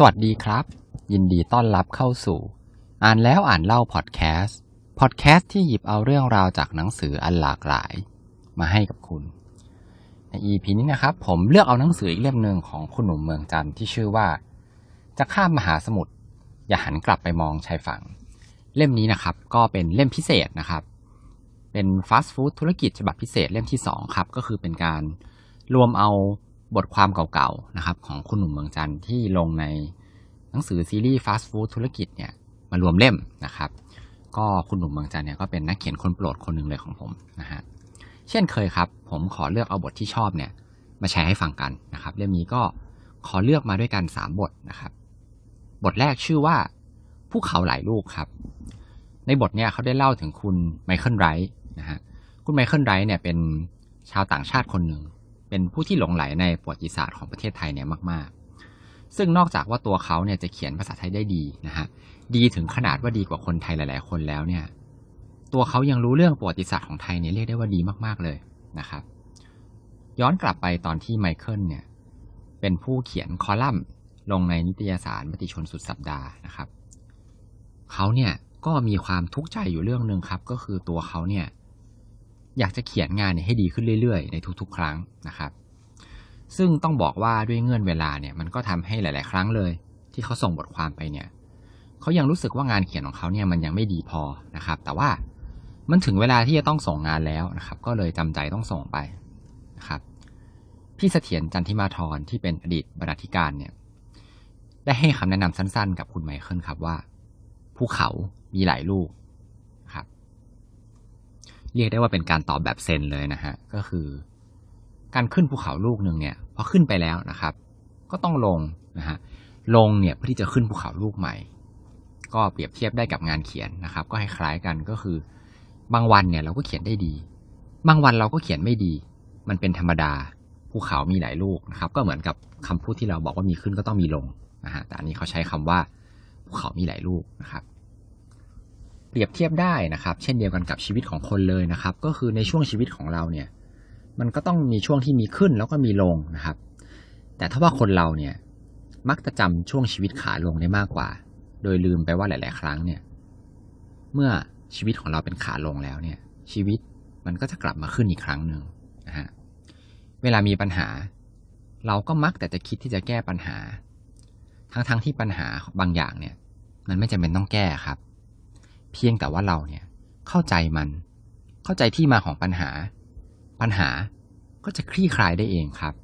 สวัสดีครับ ยินดีต้อนรับเข้าสู่ อ่านแล้วอ่านเล่าพอดแคสต์พอดแคสต์ที่หยิบเอาเรื่องราวจากหนังสืออันหลากหลาย มาให้กับคุณ ใน EP นี้นะครับ ผมเลือกเอาหนังสืออีกเล่มหนึ่งของคุณหนุ่มเมืองจันทร์ที่ชื่อว่า จะข้ามมหาสมุทรอย่าหันกลับไปมองชายฝั่ง เล่มนี้นะครับ ก็เป็นเล่มพิเศษนะครับ เป็นฟาสต์ฟู้ดธุรกิจฉบับพิเศษเล่มที่2ครับก็คือเป็นการรวมเอา บทความเก่าๆนะครับ ของคุณหนุ่มเมืองจันทร์ที่ลงในหนังสือซีรีส์ฟาสต์ฟู้ดธุรกิจเนี่ยมารวมเล่มนะครับ ก็คุณหนุ่มเมืองจันทร์เนี่ยก็เป็นนักเขียนคนโปรดคนหนึ่งเลยของผมนะฮะเช่นเคยครับ ผมขอเลือกเอาบทที่ชอบเนี่ยมาแชร์ให้ฟังกันนะครับ เล่มนี้ก็ขอเลือกมาด้วยกัน 3 บทนะครับ บทแรกชื่อว่าภูเขาหลายลูกครับ ในบทเนี่ยเขาได้เล่าถึงคุณไมเคิลไรท์นะฮะคุณไมเคิลไรท์เนี่ยเป็นชาวต่างชาติคนหนึ่ง เป็นผู้ที่หลงไหลในประวัติศาสตร์ของประเทศไทยเนี่ยมาก ๆ ซึ่งนอกจากว่าตัวเขาเนี่ยจะเขียนภาษาไทยได้ดีนะฮะดีถึงขนาดว่าดีกว่าคนไทยหลาย ๆ คนแล้วเนี่ย ตัวเขายังรู้เรื่องประวัติศาสตร์ของไทยเนี่ยเรียกได้ว่าดีมาก ๆ เลยนะครับ ย้อนกลับไปตอนที่ไมเคิลเนี่ย เป็นผู้เขียนคอลัมน์ ลงในนิตยสารมติชนสุดสัปดาห์นะครับ เขาเนี่ยก็มีความทุกข์ใจอยู่เรื่องหนึ่งครับ ก็คือตัวเขาเนี่ย อยากจะเขียนงานเนี่ยให้ดีขึ้นเรื่อยๆ ในทุกๆ ครั้งนะครับ ซึ่งต้องบอกว่าด้วยเงื่อนเวลาเนี่ยมันก็ทำให้หลาย ๆ ครั้งเลย ที่เขาส่งบทความไปเนี่ยเขายังรู้สึกว่างานเขียนของเขาเนี่ยมันยังไม่ดีพอนะครับ แต่ว่ามันถึงเวลาที่จะต้องส่งงานแล้วนะครับ ก็เลยจำใจต้องส่งไปนะครับพี่เสถียรจันทิมาธรที่เป็นอดีตบรรณาธิการเนี่ย ได้ให้คำแนะนำสั้น ๆ กับคุณไมเคิลครับว่า ภูเขามีหลายลูก เรียกได้ว่าเป็นการตอบแบบเซนเลยนะฮะ ก็คือ การขึ้นภูเขาลูกหนึ่งเนี่ยพอขึ้นไปแล้วนะครับ ก็ต้องลงนะฮะลงเนี่ยเพื่อที่จะขึ้นภูเขาลูกใหม่ ก็เปรียบเทียบได้กับงานเขียนนะครับ ก็คล้ายๆกันก็คือบางวันเนี่ยเราก็เขียนได้ดี บางวันเราก็เขียนไม่ดี มันเป็นธรรมดาภูเขามีหลายลูกนะครับ ก็เหมือนกับคำพูดที่เราบอกว่ามีขึ้นก็ต้องมีลงนะฮะแต่อันนี้เขาใช้คำว่าภูเขามีหลายลูกนะครับ รียบเทียบได้นะครับ เช่นเดียวกันกับชีวิตของคนเลยนะครับ ก็คือในช่วงชีวิตของเราเนี่ย มันก็ต้องมีช่วงที่มีขึ้นแล้วก็มีลงนะครับ แต่ถ้าว่าคนเราเนี่ยมักจะจำช่วงชีวิตขาลงได้มากกว่า โดยลืมไปว่าหลาย ๆ ครั้งเนี่ย เมื่อชีวิตของเราเป็นขาลงแล้วเนี่ย ชีวิตมันก็จะกลับมาขึ้นอีกครั้งหนึ่งนะฮะ เวลามีปัญหา เราก็มักแต่จะคิดที่จะแก้ปัญหา ทั้งๆทที่ปัญหาบางอย่างเนี่ย มันไม่จำเป็นต้องแก้ครับ เพียงแต่ว่าเราเนี่ยเข้าใจมัน เข้าใจที่มาของปัญหา ปัญหาก็จะคลี่คลายได้เองครับ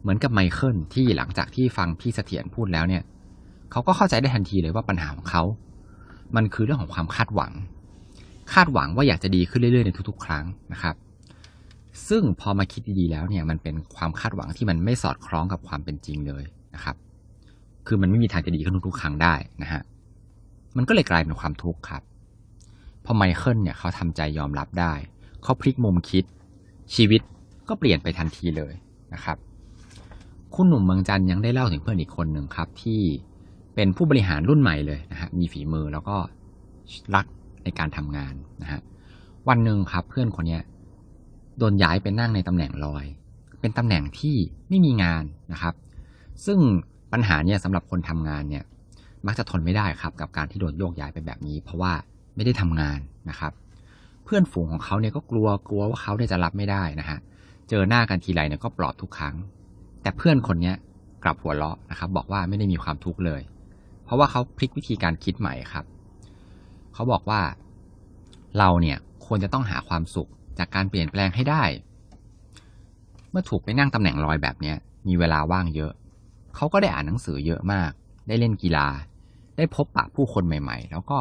เหมือนกับไมเคิลที่หลังจากที่ฟังพี่เสถียรพูดแล้วเนี่ยเขาก็เข้าใจได้ทันทีเลยว่าปัญหาของเขา มันคือเรื่องของความคาดหวัง คาดหวังว่าอยากจะดีขึ้นเรื่อยๆในทุกๆ ครั้งนะครับ ซึ่งพอมาคิดดีๆแล้วเนี่ยมันเป็นความคาดหวังที่มันไม่สอดคล้องกับความเป็นจริงเลยนะครับ คือมันไม่มีทางจะดีขึ้นทุกๆ ครั้งได้นะฮะมันก็เลยกลายเป็นความทุกข์ครับ พอไมเคิลเนี่ยเขาทำใจยอมรับได้ เขาพลิกมุมคิด ชีวิตก็เปลี่ยนไปทันทีเลยนะครับ คุณหนุ่มเมืองจันยังได้เล่าถึงเพื่อนอีกคนหนึ่งครับ ที่เป็นผู้บริหารรุ่นใหม่เลยนะฮะมีฝีมือแล้วก็รักในการทำงานนะฮะวันหนึ่งครับเพื่อนคนนี้โดนย้ายไปนั่งในตำแหน่งลอย เป็นตำแหน่งที่ไม่มีงานนะครับ ซึ่งปัญหาเนี่ยสำหรับคนทำงานเนี่ยมักจะทนไม่ได้ครับ กับการที่โดนโยกย้ายไปแบบนี้ เพราะว่า ไม่ได้ทำงานนะครับ เพื่อนฝูงของเขาเนี่ยก็กลัวกลัวว่าเขาเนี่ยจะรับไม่ได้นะฮะเจอหน้ากันทีไรเนี่ยก็ปลอบทุกครั้ง แต่เพื่อนคนเนี้ยกลับหัวเราะนะครับ บอกว่าไม่ได้มีความทุกข์เลย เพราะว่าเขาพลิกวิธีการคิดใหม่ครับ เขาบอกว่าเราเนี่ยควรจะต้องหาความสุขจากการเปลี่ยนแปลงให้ได้ เมื่อถูกไปนั่งตำแหน่งลอยแบบเนี้ยมีเวลาว่างเยอะ เขาก็ได้อ่านหนังสือเยอะมาก ได้เล่นกีฬา ได้พบปะผู้คนใหม่ ๆ แล้วก็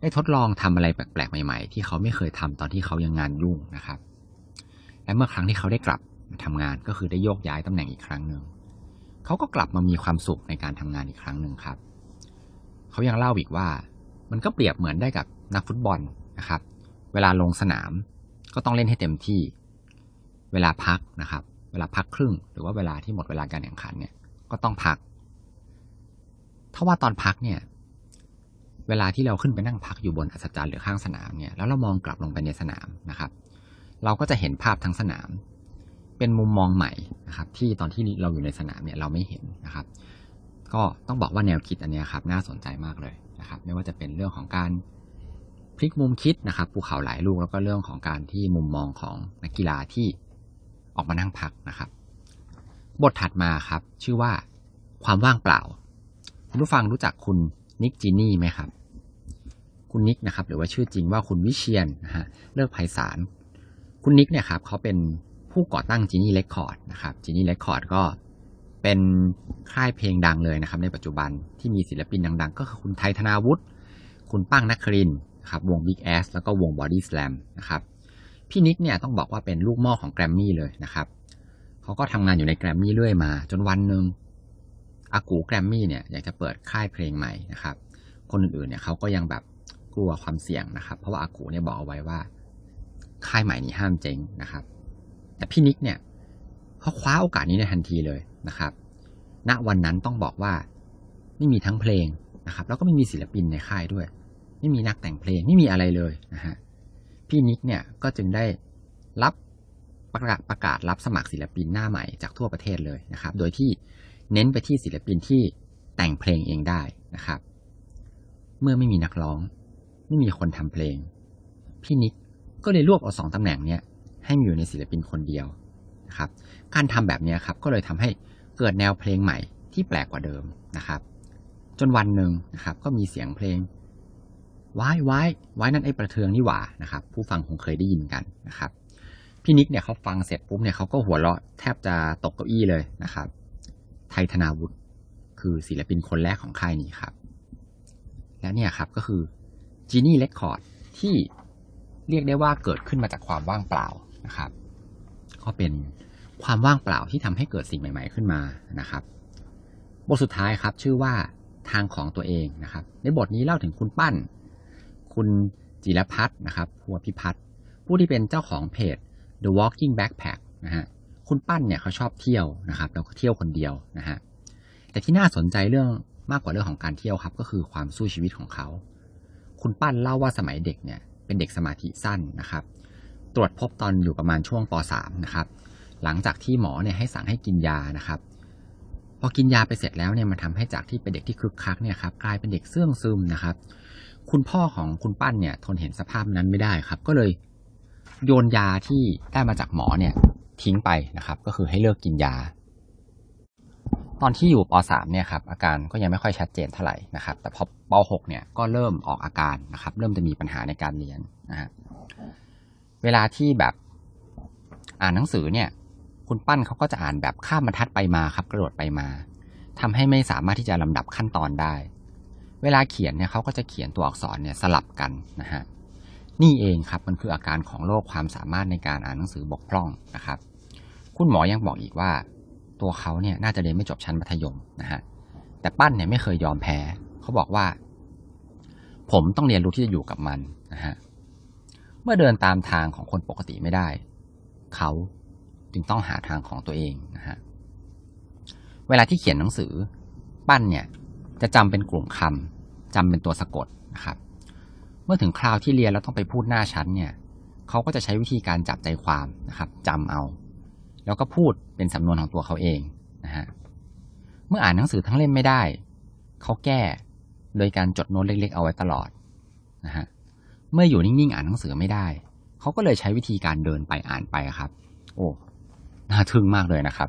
ได้ทดลองทำอะไรแปลกๆ ใหม่ ๆ ที่เขาไม่เคยทำตอนที่เขายังงานยุ่งนะครับ และเมื่อครั้งที่เขาได้กลับมาทำงานก็คือได้โยกย้ายตำแหน่งอีกครั้งหนึ่งเขาก็กลับมามีความสุขในการทำงานอีกครั้งหนึ่งครับ เขายังเล่าอีกว่า มันก็เปรียบเหมือนได้กับนักฟุตบอลนะครับ เวลาลงสนามก็ต้องเล่นให้เต็มที่ เวลาพักนะครับ เวลาพักครึ่ง หรือว่าเวลาที่หมดเวลาการแข่งขันเนี่ยก็ต้องพักถ้าว่าตอนพักเนี่ย เวลาที่เราขึ้นไปนั่งพักอยู่บนอัศจรรย์หรือข้างสนามเนี่ยแล้วเรามองกลับลงไปในสนามนะครับ เราก็จะเห็นภาพทั้งสนาม เป็นมุมมองใหม่นะครับ ที่ตอนที่เราอยู่ในสนามเนี่ยเราไม่เห็นนะครับ ก็ต้องบอกว่าแนวคิดอันนี้ครับน่าสนใจมากเลยนะครับ ไม่ว่าจะเป็นเรื่องของการพลิกมุมคิดนะครับภูเขาหลายลูกแล้วก็เรื่องของการที่มุมมองของนักกีฬาที่ออกมานั่งพักนะครับ บทถัดมาครับ ชื่อว่าความว่างเปล่าคุณผู้ฟังรู้จักคุณนิกจีนี่ไหมครับ คุณนิกนะครับหรือว่าชื่อจริงว่าคุณวิเชียรนะฮะฤกษ์ไพศาลคุณนิกเนี่ยครับเขาเป็นผู้ก่อตั้ง Genie Records นะครับ Genie Records ก็เป็นค่ายเพลงดังเลยนะครับ ในปัจจุบันที่มีศิลปินดัง ๆ ก็คือคุณไท ธนาวุฒิคุณป้าง นครินทร์ครับวง Big Ass แล้วก็วง Bodyslam นะครับพี่นิกเนี่ยต้องบอกว่าเป็นลูกหม้อของแกรมมี่เลยนะครับเขาก็ทำงานอยู่ในแกรมมี่เรื่อยมา จนวันหนึ่งอากูแกรมมี่เนี่ยอยากจะเปิดค่ายเพลงใหม่นะครับ คนอื่นๆเนี่ยเขาก็ยังแบบ กลัวความเสี่ยงนะครับ เพราะว่าอากูเนี่ยบอกเอาไว้ว่า ค่ายใหม่นี้ห้ามเจ๊งนะครับ แต่พี่นิกเนี่ยเขาคว้าโอกาสนี้ในทันทีเลยนะครับ ณวันนั้นต้องบอกว่าไม่มีทั้งเพลงนะครับ แล้วก็ไม่มีศิลปินในค่ายด้วย ไม่มีนักแต่งเพลงไม่มีอะไรเลยนะฮะพี่นิกเนี่ยก็จึงได้รับประกาศประกาศรับสมัครศิลปินหน้าใหม่จากทั่วประเทศเลยนะครับ โดยที่เน้นไปที่ศิลปินที่แต่งเพลงเองได้นะครับ เมื่อไม่มีนักร้อง ไม่มีคนทำเพลง พี่นิกก็เลยรวบเอาสองตำแหน่งเนี้ยให้อยู่ในศิลปินคนเดียวนะครับ การทำแบบนี้ครับก็เลยทำให้เกิดแนวเพลงใหม่ที่แปลกกว่าเดิมนะครับ จนวันหนึ่งนะครับ ก็มีเสียงเพลงว้ายว้ายว้ายนั่นไอ้ประเทืองนี่หว่านะครับ ผู้ฟังคงเคยได้ยินกันนะครับพี่นิกเนี่ยเขาฟังเสร็จปุ๊บเนี่ยเขาก็หัวเราะแทบจะตกเก้าอี้เลยนะครับ ไทยธนาวุฒิคือศิลปินคนแรกของค่ายนี้ครับ และเนี่ยครับก็คือ จีนี่เ e คคอร์ดที่เรียกได้ว่าเกิดขึ้นมาจากความว่างเปล่านะครับ ก็เป็นความว่างเปล่าที่ทำให้เกิดสิ่งใหม่ ๆ ขึ้นมานะครับ บทสุดท้ายครับชื่อว่าทางของตัวเองนะครับ ในบทนี้เล่าถึงคุณปั้น คุณจิรพัฒน์นะครับพัวพิพัฒน์ผู้ที่เป็นเจ้าของเพจ The Walking Backpack นะฮะคุณปั้นเนี่ยเขาชอบเที่ยวนะครับแล้วก็เที่ยวคนเดียวนะฮะแต่ที่น่าสนใจเรื่องมากกว่าเรื่องของการเที่ยวครับ ก็คือความสู้ชีวิตของเขา คุณปั้นเล่าว่าสมัยเด็กเนี่ยเป็นเด็กสมาธิสั้นนะครับ ตรวจพบตอนอยู่ประมาณช่วงป .3 นะครับ หลังจากที่หมอเนี่ยให้สั่งให้กินยานะครับพอกินยาไปเสร็จแล้วเนี่ยมันทาให้จากที่เป็นเด็กที่คึกคักเนี่ยครับกลายเป็นเด็กเสื่องซึมนะครับ คุณพ่อของคุณปั้นเนี่ยทนเห็นสภาพนั้นไม่ได้ครับ ก็เลยโยนยาที่ได้มาจากหมอเนี่ยทิ้งไปนะครับ ก็คือให้เลิกกินยา ตอนที่อยู่ป .3 เนี่ยครับอาการก็ยังไม่ค่อยชัดเจนเท่าไหร่นะครับ แต่พอป .6 เนี่ยก็เริ่มออกอาการนะครับ เริ่มจะมีปัญหาในการเรียนนะฮะเวลาที่แบบอ่านหนังสือเนี่ย คุณปั้นเขาก็จะอ่านแบบข้ามบรรทัดไปมาครับ กระโดดไปมาทำให้ไม่สามารถที่จะลำดับขั้นตอนได้ เวลาเขียนเนี่ยเขาก็จะเขียนตัวอักษรเนี่ยสลับกันนะฮะนี่เองครับมันคืออาการของโรคความสามารถในการอ่านหนังสือบกพร่องนะครับ คุณหมอยังบอกอีกว่า ตัวเขาเนี่ยน่าจะเรียนไม่จบชั้นมัธยมนะฮะแต่ปั้นเนี่ยไม่เคยยอมแพ้เขาบอกว่า ผมต้องเรียนรู้ที่จะอยู่กับมันนะฮะเมื่อเดินตามทางของคนปกติไม่ได้ เขาจึงต้องหาทางของตัวเองนะฮะเวลาที่เขียนหนังสือ ปั้นเนี่ยจะจำเป็นกลุ่มคำจำเป็นตัวสะกดนะครับ เมื่อถึงคราวที่เรียนแล้วต้องไปพูดหน้าชั้นเนี่ยเขาก็จะใช้วิธีการจับใจความนะครับจำเอา แล้วก็พูดเป็นสำนวนของตัวเขาเองนะฮะเมื่ออ่านหนังสือทั้งเล่มไม่ได้ เขาแก้โดยการจดโน้ตเล็ก ๆ เอาไว้ตลอดนะฮะเมื่ออยู่นิ่งๆอ่านหนังสือไม่ได้ เขาก็เลยใช้วิธีการเดินไปอ่านไปครับ โอ้น่าทึ่งมากเลยนะครับ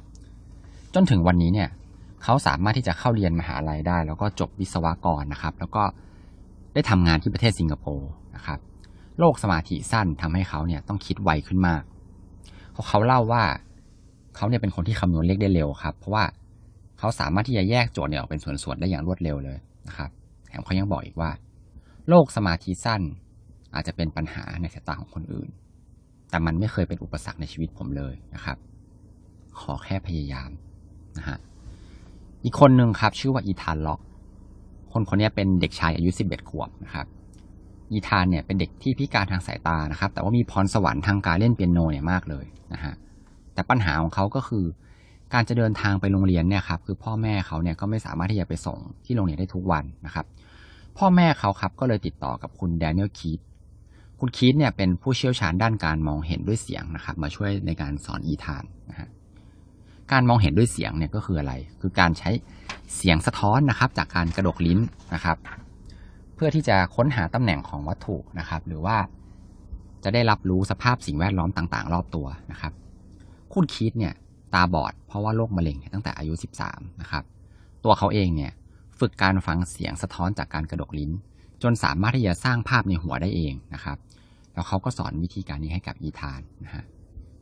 จนถึงวันนี้เนี่ย เขาสามารถที่จะเข้าเรียนมหาลัยได้ แล้วก็จบวิศวกรนะครับ แล้วก็ได้ทำงานที่ประเทศสิงคโปร์นะครับโรคสมาธิสั้นทำให้เขาเนี่ยต้องคิดไวขึ้นมากเขาเขาเล่าว่า เขาเนี่ยเป็นคนที่คำนวณเลขได้เร็วครับ เพราะว่าเขาสามารถที่จะแยกโจทย์เนี่ยออกเป็นส่วนๆได้อย่างรวดเร็วเลยนะครับแถมเขายังบอกอีกว่า โรคสมาธิสั้นอาจจะเป็นปัญหาในสายตาของคนอื่น แต่มันไม่เคยเป็นอุปสรรคในชีวิตผมเลยนะครับ ขอแค่พยายามนะฮะอีกคนหนึ่งครับชื่อว่าอีธานล็อก คนคนนี้เป็นเด็กชายอายุสิบเอ็ดขวบนะครับ อีธานเนี่ยเป็นเด็กที่พิการทางสายตานะครับ แต่ว่ามีพรสวรรค์ทางการเล่นเปียโนเนี่ยมากเลยนะฮะ แต่ปัญหาของเขาก็คือ การจะเดินทางไปโรงเรียนเนี่ยครับคือพ่อแม่เขาเนี่ยก็ไม่สามารถที่จะไปส่งที่โรงเรียนได้ทุกวันนะครับ พ่อแม่เขาครับก็เลยติดต่อกับคุณแดเนียลคีตคุณคีตเนี่ยเป็นผู้เชี่ยวชาญด้านการมองเห็นด้วยเสียงนะครับ มาช่วยในการสอนอีธานนะฮะการมองเห็นด้วยเสียงเนี่ยก็คืออะไร คือการใช้เสียงสะท้อนนะครับ จากการกระดกลิ้นนะครับ เพื่อที่จะค้นหาตำแหน่งของวัตถุนะครับ หรือว่าจะได้รับรู้สภาพสิ่งแวดล้อมต่าง ๆ รอบตัวนะครับ คุณคิดเนี่ยตาบอดเพราะว่าโรคมะเร็งตั้งแต่อายุ 13 นะครับ ตัวเขาเองเนี่ยฝึกการฟังเสียงสะท้อนจากการกระดกลิ้น จนสามารถที่จะสร้างภาพในหัวได้เองนะครับ แล้วเขาก็สอนวิธีการนี้ให้กับอีธานนะฮะ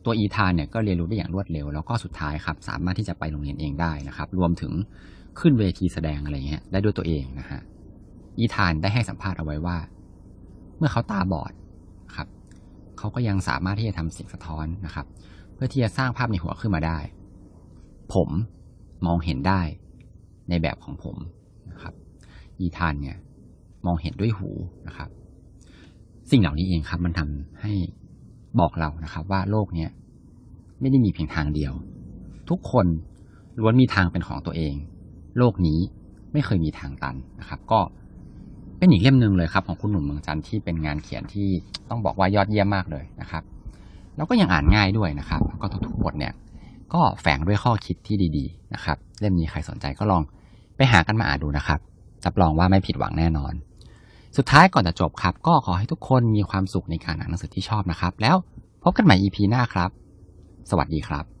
ตัวอีธานเนี่ยก็เรียนรู้ได้อย่างรวดเร็ว แล้วก็สุดท้ายครับสามารถที่จะไปโรงเรียนเองได้นะครับ รวมถึงขึ้นเวทีแสดงอะไรเงี้ยได้ด้วยตัวเองนะฮะอีธานได้ให้สัมภาษณ์เอาไว้ว่า เมื่อเขาตาบอดครับเขาก็ยังสามารถที่จะทำเสียงสะท้อนนะครับ พื่อที่จะสร้างภาพในหัวขึ้นมาได้ ผมมองเห็นได้ในแบบของผมนะครับอีธานเนี่ยมองเห็นด้วยหูนะครับ สิ่งเหล่านี้เองครับมันทำให้บอกเรานะครับ ว่าโลกเนี้ยไม่ได้มีเพียงทางเดียว ทุกคนล้วนมีทางเป็นของตัวเอง โลกนี้ไม่เคยมีทางตันนะครับ ก็เป็นอีกเล่มหนึ่งเลยครับ ของคุณหนุ่มเมืองจันทร์ที่เป็นงานเขียนที่ต้องบอกว่ายอดเยี่ยมมากเลยนะครับ แล้วก็ยังอ่านง่ายด้วยนะครับ ก็ทุกๆบทเนี่ยก็แฝงด้วยข้อคิดที่ดีๆนะครับ เล่มนี้ใครสนใจก็ลองไปหากันมาอ่านดูนะครับรับรองว่าไม่ผิดหวังแน่นอน สุดท้ายก่อนจะจบครับ ก็ขอให้ทุกคนมีความสุขในการอ่านหนังสือที่ชอบนะครับ แล้วพบกันใหม่ EP หน้าครับ สวัสดีครับ